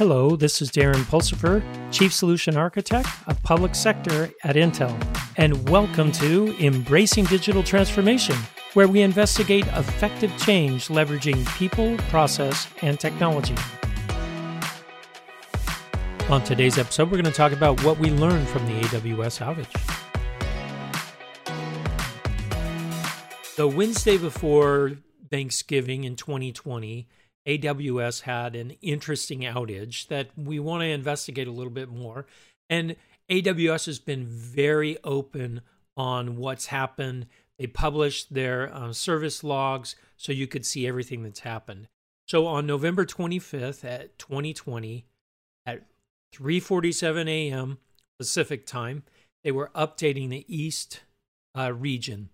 Hello, this is Darren Pulsipher, Chief Solution Architect of Public Sector at Intel, and welcome to Embracing Digital Transformation, where we investigate effective change leveraging people, process, and technology. On today's episode, we're going to talk about what we learned from the AWS outage. The Wednesday before Thanksgiving in 2020, AWS had an interesting outage that we want to investigate a little bit more. And AWS has been very open on what's happened. They published their uh, service logs so you could see everything that's happened. So on November 25th at 2020 at 3:47 a.m. Pacific time, they were updating the East uh, region,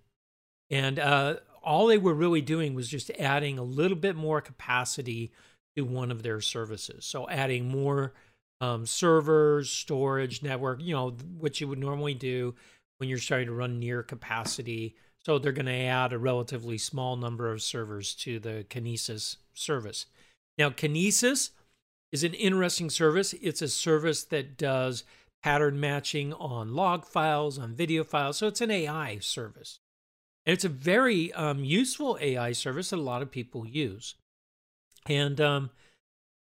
and uh, all they were really doing was just adding a little bit more capacity to one of their services. So adding more um, servers, storage, network, you know, what you would normally do when you're starting to run near capacity. So they're going to add a relatively small number of servers to the Kinesis service. Now, Kinesis is an interesting service. It's a service that does pattern matching on log files, on video files. So it's an AI service. And it's a very um, useful AI service that a lot of people use. And um,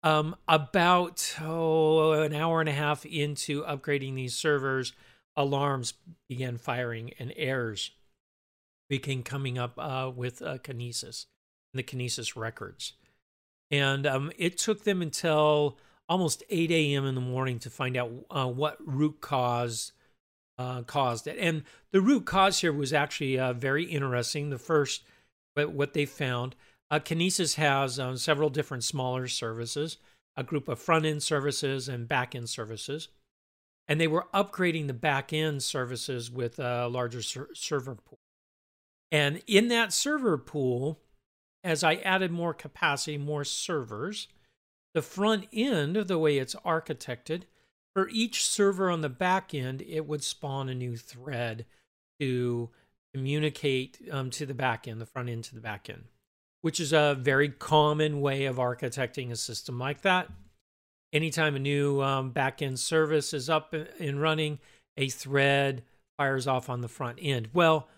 um, about oh, an hour and a half into upgrading these servers, alarms began firing and errors began coming up uh, with uh, Kinesis, the Kinesis records. And um, it took them until almost 8 a.m. in the morning to find out uh, what root cause uh, caused it. And the root cause here was actually uh, very interesting. The first, what they found, uh, Kinesis has um, several different smaller services, a group of front end services and back end services. And they were upgrading the back end services with a larger ser- server pool. And in that server pool, as I added more capacity, more servers, the front end, of the way it's architected, for each server on the back end, it would spawn a new thread to communicate um, to the back end, the front end to the back end, which is a very common way of architecting a system like that. Anytime a new um, back end service is up and running, a thread fires off on the front end. Well,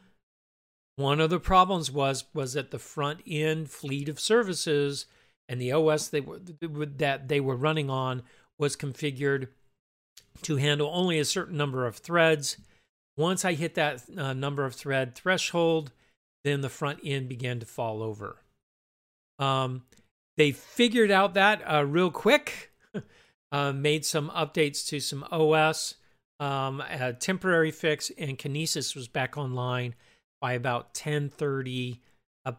one of the problems was was that the front end fleet of services and the OS they were that they were running on was configured to handle only a certain number of threads. Once I hit that uh, number of thread threshold, then the front end began to fall over. Um, they figured out that uh, real quick, uh, made some updates to some OS, um, a temporary fix, and Kinesis was back online by about 10:30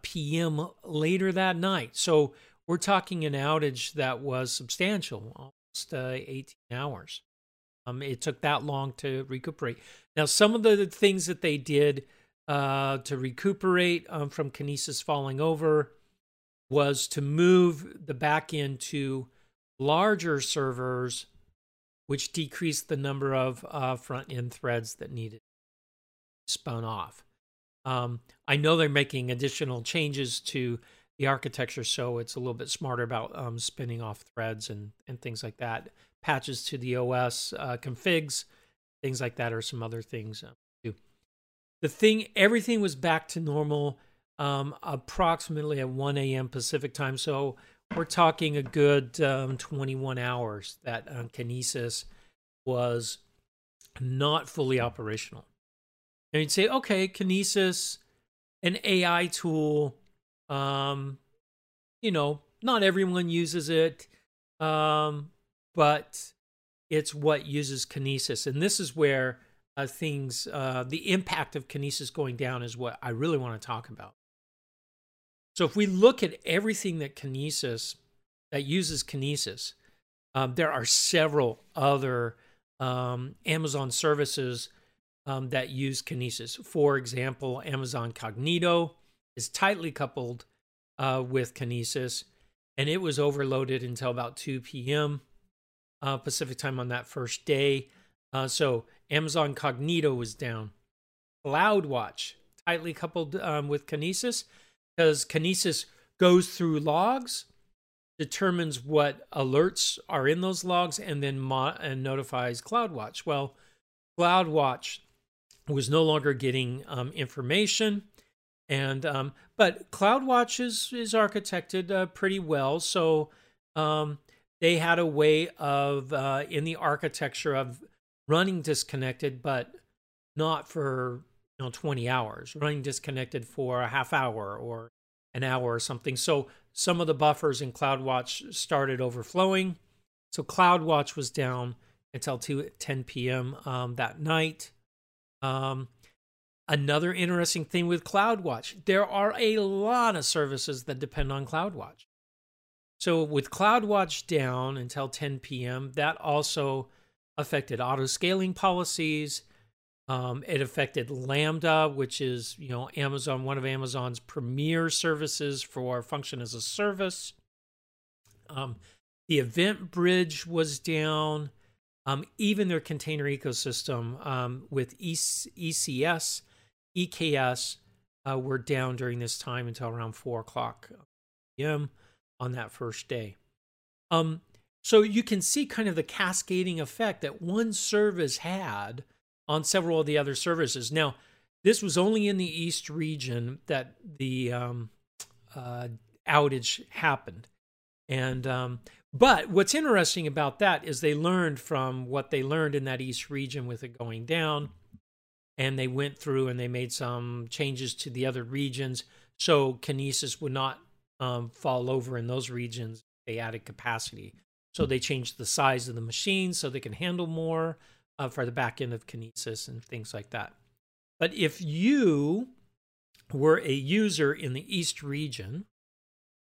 p.m. later that night. So we're talking an outage that was substantial, almost uh, 18 hours. Um, it took that long to recuperate. Now, some of the things that they did uh, to recuperate um, from Kinesis falling over was to move the back end to larger servers, which decreased the number of uh, front end threads that needed spun off. Um, I know they're making additional changes to the architecture, so it's a little bit smarter about um, spinning off threads and and things like that patches to the OS uh, configs, things like that, or some other things um, too. The thing, everything was back to normal um, approximately at 1 a.m. Pacific time. So we're talking a good um, 21 hours that um, Kinesis was not fully operational. And you'd say, okay, Kinesis, an AI tool, um, you know, not everyone uses it. Um, but it's what uses kinesis. And this is where uh, things, uh, the impact of kinesis going down is what I really want to talk about. So if we look at everything that kinesis, that uses kinesis, um, there are several other um, Amazon services um, that use kinesis. For example, Amazon Cognito is tightly coupled uh, with kinesis, and it was overloaded until about 2 p.m uh, Pacific time on that first day. Uh, so Amazon Cognito was down. CloudWatch tightly coupled um, with Kinesis because Kinesis goes through logs determines what alerts are in those logs and then mo- and notifies CloudWatch. Well, CloudWatch was no longer getting um, information, and um, but CloudWatch is is architected uh, pretty well, so um, they had a way of uh, in the architecture of running disconnected, but not for you know 20 hours, running disconnected for a half hour or an hour or something. So some of the buffers in CloudWatch started overflowing. So CloudWatch was down until 2, 10 p.m. Um, that night. Um, another interesting thing with CloudWatch, there are a lot of services that depend on CloudWatch. So with CloudWatch down until 10 p.m., that also affected auto scaling policies. Um, it affected Lambda, which is you know Amazon, one of Amazon's premier services for function as a service. Um, the Event Bridge was down. Um, even their container ecosystem um, with ECS, EKS uh, were down during this time until around four o'clock p.m. on that first day. Um, so you can see kind of the cascading effect that one service had on several of the other services. Now, this was only in the East region that the um, uh, outage happened. And um, but what's interesting about that is they learned from what they learned in that East region with it going down, and they went through and they made some changes to the other regions so Kinesis would not um, fall over in those regions. They added capacity, so they changed the size of the machine so they can handle more uh, for the back end of Kinesis and things like that. But if you were a user in the East region,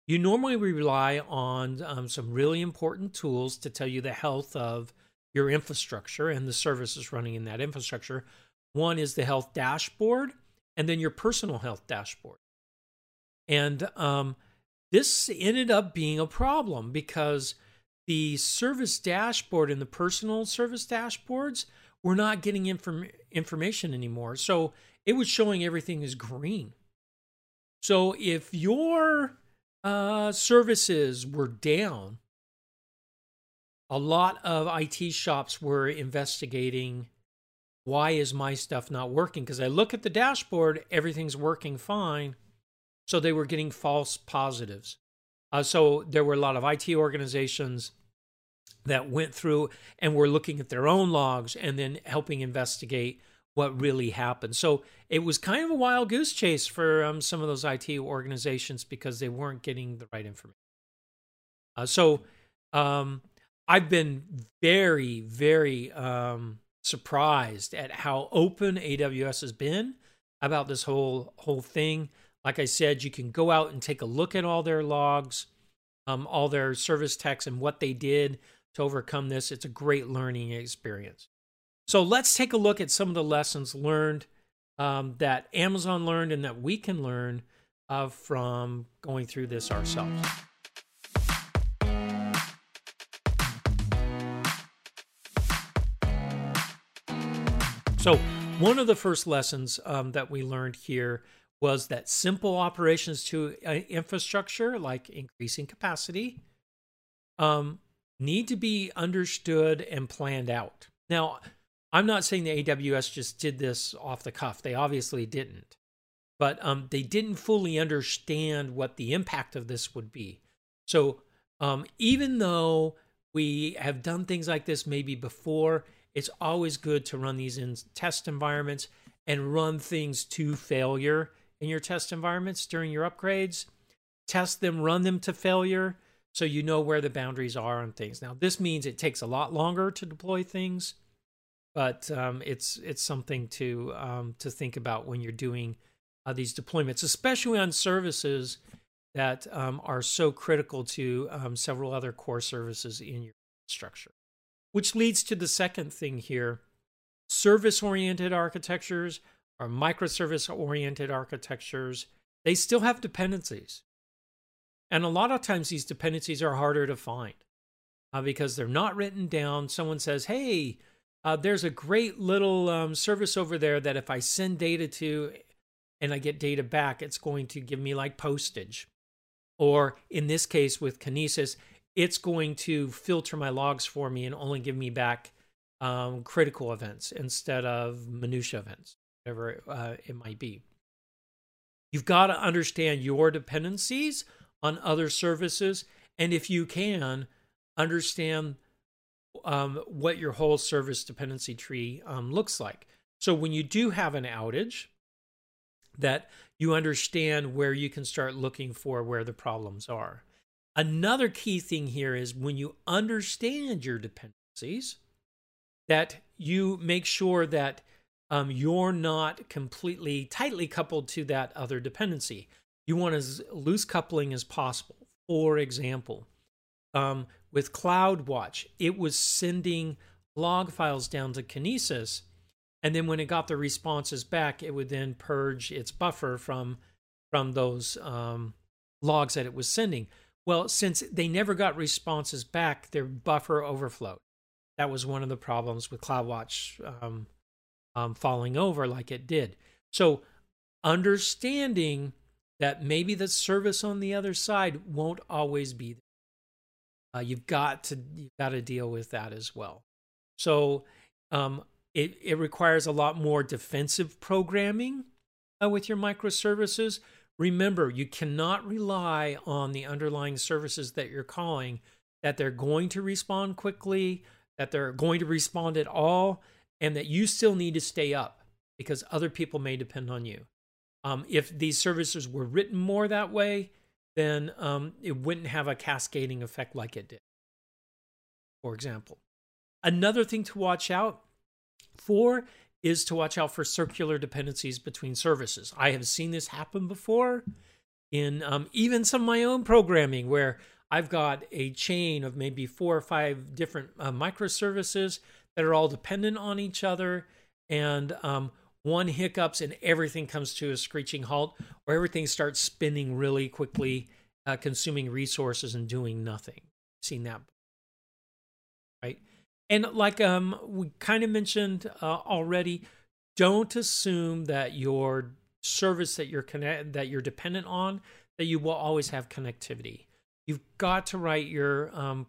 you normally rely on um, some really important tools to tell you the health of your infrastructure and the services running in that infrastructure. One is the health dashboard, and then your personal health dashboard. And um, this ended up being a problem because the service dashboard and the personal service dashboards were not getting inform- information anymore. So it was showing everything is green. So if your uh, services were down, a lot of IT shops were investigating why is my stuff not working? Because I look at the dashboard, everything's working fine. So they were getting false positives. Uh, so there were a lot of IT organizations that went through and were looking at their own logs and then helping investigate what really happened. So it was kind of a wild goose chase for um, some of those IT organizations because they weren't getting the right information. Uh, so um, I've been very, very um, surprised at how open AWS has been about this whole whole thing. Like I said, you can go out and take a look at all their logs, um, all their service techs, and what they did to overcome this. It's a great learning experience. So let's take a look at some of the lessons learned um, that Amazon learned and that we can learn uh, from going through this ourselves. So, one of the first lessons um, that we learned here was that simple operations to uh, infrastructure, like increasing capacity, um, need to be understood and planned out. Now, I'm not saying the AWS just did this off the cuff. They obviously didn't. But um, they didn't fully understand what the impact of this would be. So um, even though we have done things like this maybe before, it's always good to run these in test environments and run things to failure in your test environments during your upgrades. Test them, run them to failure so you know where the boundaries are on things. Now, this means it takes a lot longer to deploy things, but um, it's it's something to um, to think about when you're doing uh, these deployments, especially on services that um, are so critical to um, several other core services in your structure. Which leads to the second thing here service oriented architectures or microservice oriented architectures, they still have dependencies. And a lot of times these dependencies are harder to find uh, because they're not written down. Someone says, hey, uh, there's a great little um, service over there that if I send data to and I get data back, it's going to give me like postage. Or in this case with Kinesis, it's going to filter my logs for me and only give me back um, critical events instead of minutia events, whatever uh, it might be. You've got to understand your dependencies on other services, and if you can, understand um, what your whole service dependency tree um, looks like. So when you do have an outage, that you understand where you can start looking for where the problems are. Another key thing here is when you understand your dependencies, that you make sure that um, you're not completely tightly coupled to that other dependency. You want as loose coupling as possible. For example, um, with CloudWatch, it was sending log files down to Kinesis, and then when it got the responses back, it would then purge its buffer from from those um, logs that it was sending. Well, since they never got responses back, their buffer overflowed. That was one of the problems with CloudWatch um, um, falling over like it did. So, understanding that maybe the service on the other side won't always be there. Uh, you've got to you've got to deal with that as well. So, um, it it requires a lot more defensive programming uh, with your microservices Remember, you cannot rely on the underlying services that you're calling that they're going to respond quickly, that they're going to respond at all, and that you still need to stay up because other people may depend on you. Um, if these services were written more that way, then um, it wouldn't have a cascading effect like it did, for example. Another thing to watch out for is to watch out for circular dependencies between services. I have seen this happen before in um, even some of my own programming where I've got a chain of maybe four or five different uh, microservices that are all dependent on each other. And um, one hiccups and everything comes to a screeching halt, or everything starts spinning really quickly, uh, consuming resources and doing nothing. Seen that, right? And like um we kind of mentioned uh, already, don't assume that your service that you're connect that you're dependent on that you will always have connectivity. You've got to write your um,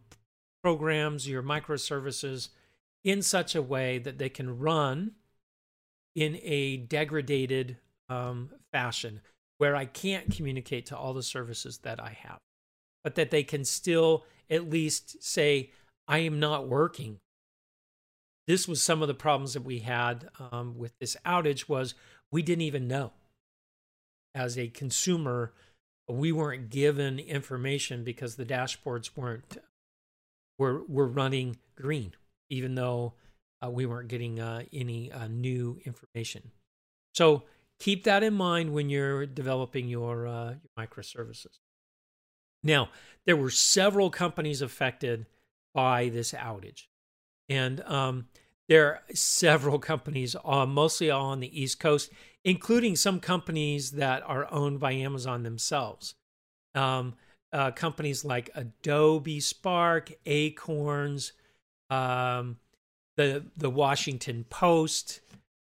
programs, your microservices in such a way that they can run in a degraded um, fashion where I can't communicate to all the services that I have, but that they can still at least say, I am not working. This was some of the problems that we had um, with this outage was we didn't even know. As a consumer we weren't given information because the dashboards weren't were were running green even though uh, we weren't getting uh, any uh, new information. So keep that in mind when you're developing your, uh, your microservices. Now there were several companies affected by this outage. And um, there are several companies, uh, mostly all on the East Coast, including some companies that are owned by Amazon themselves. Um, uh, companies like Adobe Spark, Acorns, um, the the Washington Post,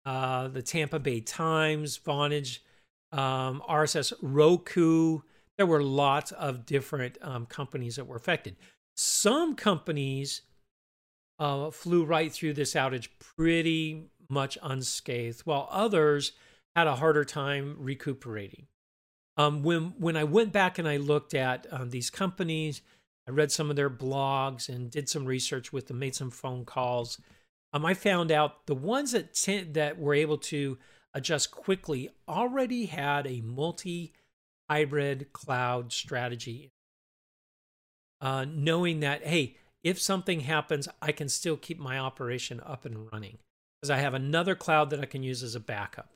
uh, the Tampa Bay Times, Vonage, um, RSS, Roku. There were lots of different um, companies that were affected. Some companies uh, flew right through this outage pretty much unscathed, while others had a harder time recuperating. Um, when when I went back and I looked at um, these companies, I read some of their blogs and did some research with them, made some phone calls. Um, I found out the ones that t- that were able to adjust quickly already had a multi hybrid cloud strategy. Uh, knowing that, hey, if something happens, I can still keep my operation up and running because I have another cloud that I can use as a backup.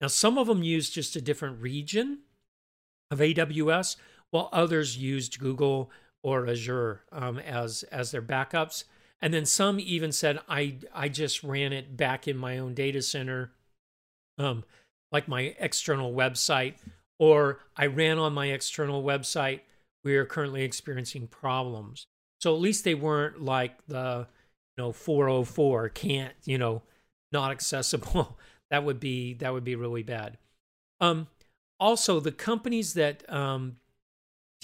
Now, some of them use just a different region of AWS, while others used Google or Azure um, as as their backups. And then some even said, I I just ran it back in my own data center, um, like my external website, or I ran on my external website. We are currently experiencing problems. So at least they weren't like the, you know, 404 can't, you know, not accessible. that would be that would be really bad. Um, also, the companies that um,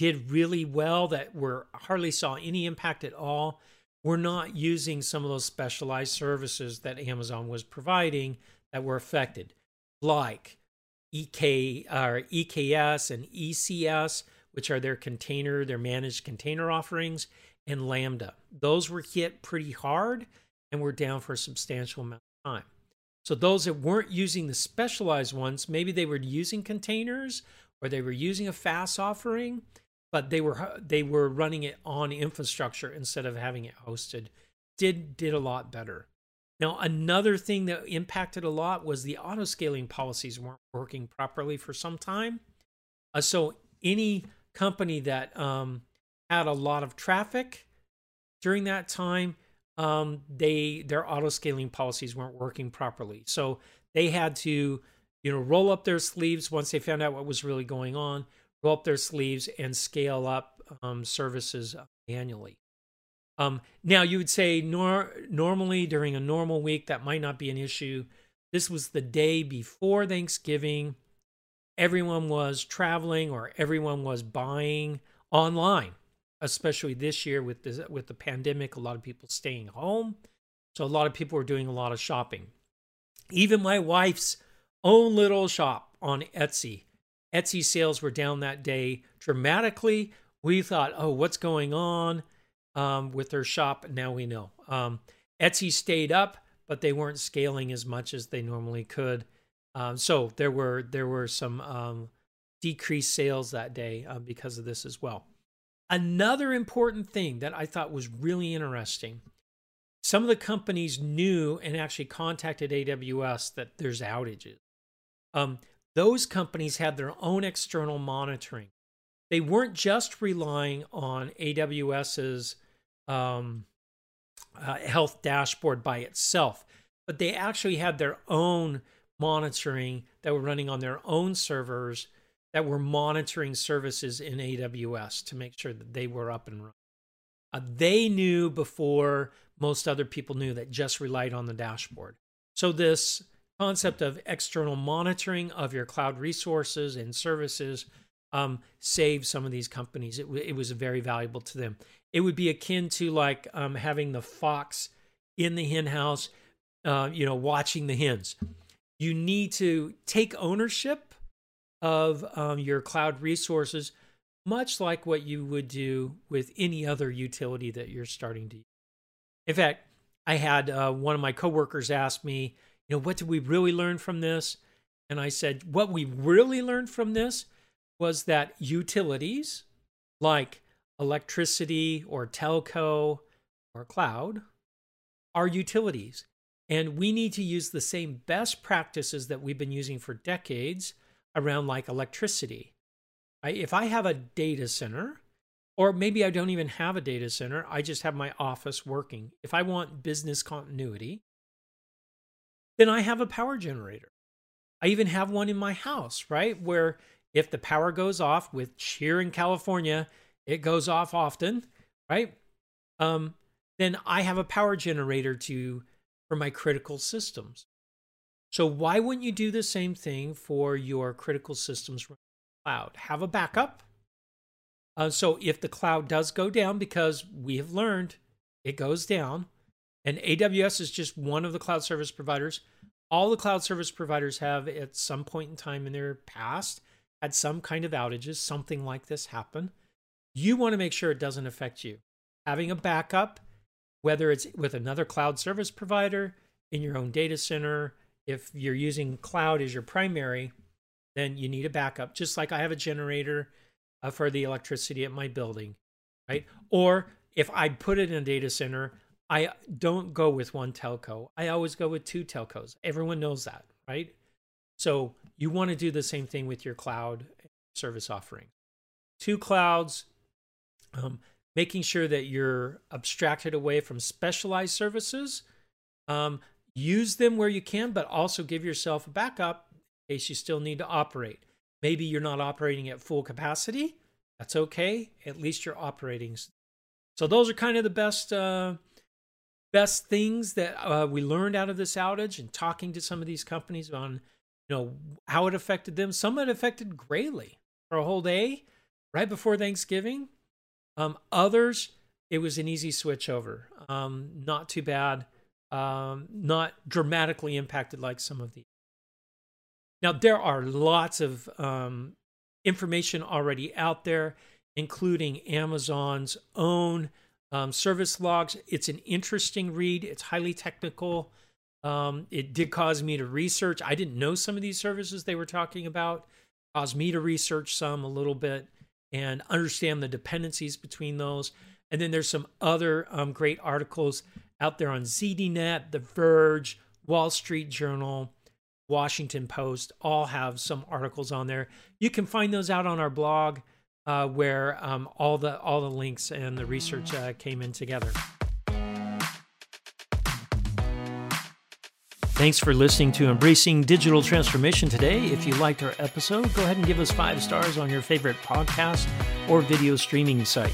did really well that were hardly saw any impact at all were not using some of those specialized services that Amazon was providing that were affected, like EK or EKS and ECS, which are their container, their managed container offerings, and Lambda. Those were hit pretty hard and were down for a substantial amount of time. So those that weren't using the specialized ones, maybe they were using containers or they were using a FaaS offering, but they were they were running it on infrastructure instead of having it hosted. Did did a lot better. Now another thing that impacted a lot was the auto scaling policies weren't working properly for some time. Uh, so any company that um, had a lot of traffic during that time um, they their auto scaling policies weren't working properly. So they had to, you know, roll up their sleeves once they found out what was really going on, roll up their sleeves and scale up um, services annually. Um, now you would say nor- normally during a normal week that might not be an issue. This was the day before Thanksgiving. Everyone was traveling or everyone was buying online especially this year with the with the pandemic, a lot of people staying home. So a lot of people were doing a lot of shopping. Even my wife's own little shop on Etsy. Etsy sales were down that day dramatically. We thought, oh, what's going on um, with their shop? Now we know. Um, Etsy stayed up, but they weren't scaling as much as they normally could. Um, so there were there were some um, decreased sales that day uh, because of this as well. Another important thing that I thought was really interesting some of the companies knew and actually contacted AWS that there's outages. Um, those companies had their own external monitoring. They weren't just relying on AWS's um, uh, health dashboard by itself, but they actually had their own monitoring that were running on their own servers that were monitoring services in AWS to make sure that they were up and running. Uh, they knew before most other people knew that just relied on the dashboard. So, this concept of external monitoring of your cloud resources and services um, saved some of these companies. It, it, was very valuable to them. It would be akin to like um, having the fox in the hen house, uh, you know, watching the hens. You need to take ownership of um, your cloud resources, much like what you would do with any other utility that you're starting to use. In fact, I had uh, one of my coworkers ask me, you know, what did we really learn from this? And I said, what we really learned from this was that utilities like electricity or telco or cloud are utilities. And we need to use the same best practices that we've been using for decades around like electricity. Right? If I have a data center, or maybe I don't even have a data center, I just have my office working. If I want business continuity, then I have a power generator. I even have one in my house, right? Where if the power goes off, with here in California, it goes off often, right? Um, then I have a power generator to for my critical systems. So why wouldn't you do the same thing for your critical systems cloud? Have a backup. Uh, so if the cloud does go down, because we have learned it goes down, and AWS is just one of the cloud service providers. All the cloud service providers have at some point in time in their past had some kind of outages, something like this happen. You want to make sure it doesn't affect you. Having a backup, whether it's with another cloud service provider, in your own data center, if you're using cloud as your primary, then you need a backup, just like I have a generator uh, for the electricity at my building, right? Or if I put it in a data center, I don't go with one telco. I always go with two telcos. Everyone knows that, right? So you want to do the same thing with your cloud service offering. Two clouds, um, making sure that you're abstracted away from specialized services. Um, use them where you can, but also give yourself a backup in case you still need to operate. Maybe you're not operating at full capacity. That's okay. At least you're operating. So those are kind of the best uh, best things that uh, we learned out of this outage and talking to some of these companies on you know how it affected them. Some it affected greatly for a whole day. right before Thanksgiving. Um, others, it was an easy switch over. Um, not too bad. Um, not dramatically impacted like some of the Now, there are lots of um, information already out there, including Amazon's own um, service logs. It's an interesting read, it's highly technical. Um, it did cause me to research. I didn't know some of these services they were talking about, caused me to research some a little bit and understand the dependencies between those. And then there's some other um, great articles out there on ZDNet, The Verge, Wall Street Journal, Washington Post, all have some articles on there. You can find those out on our blog, uh, where um, all the all the links and the research uh, came in together. Thanks for listening to Embracing Digital Transformation today. If you liked our episode, go ahead and give us five stars on your favorite podcast or video streaming site.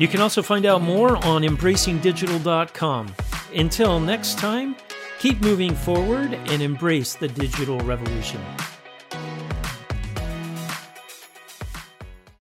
You can also find out more on embracingdigital.com. Until next time, keep moving forward and embrace the digital revolution.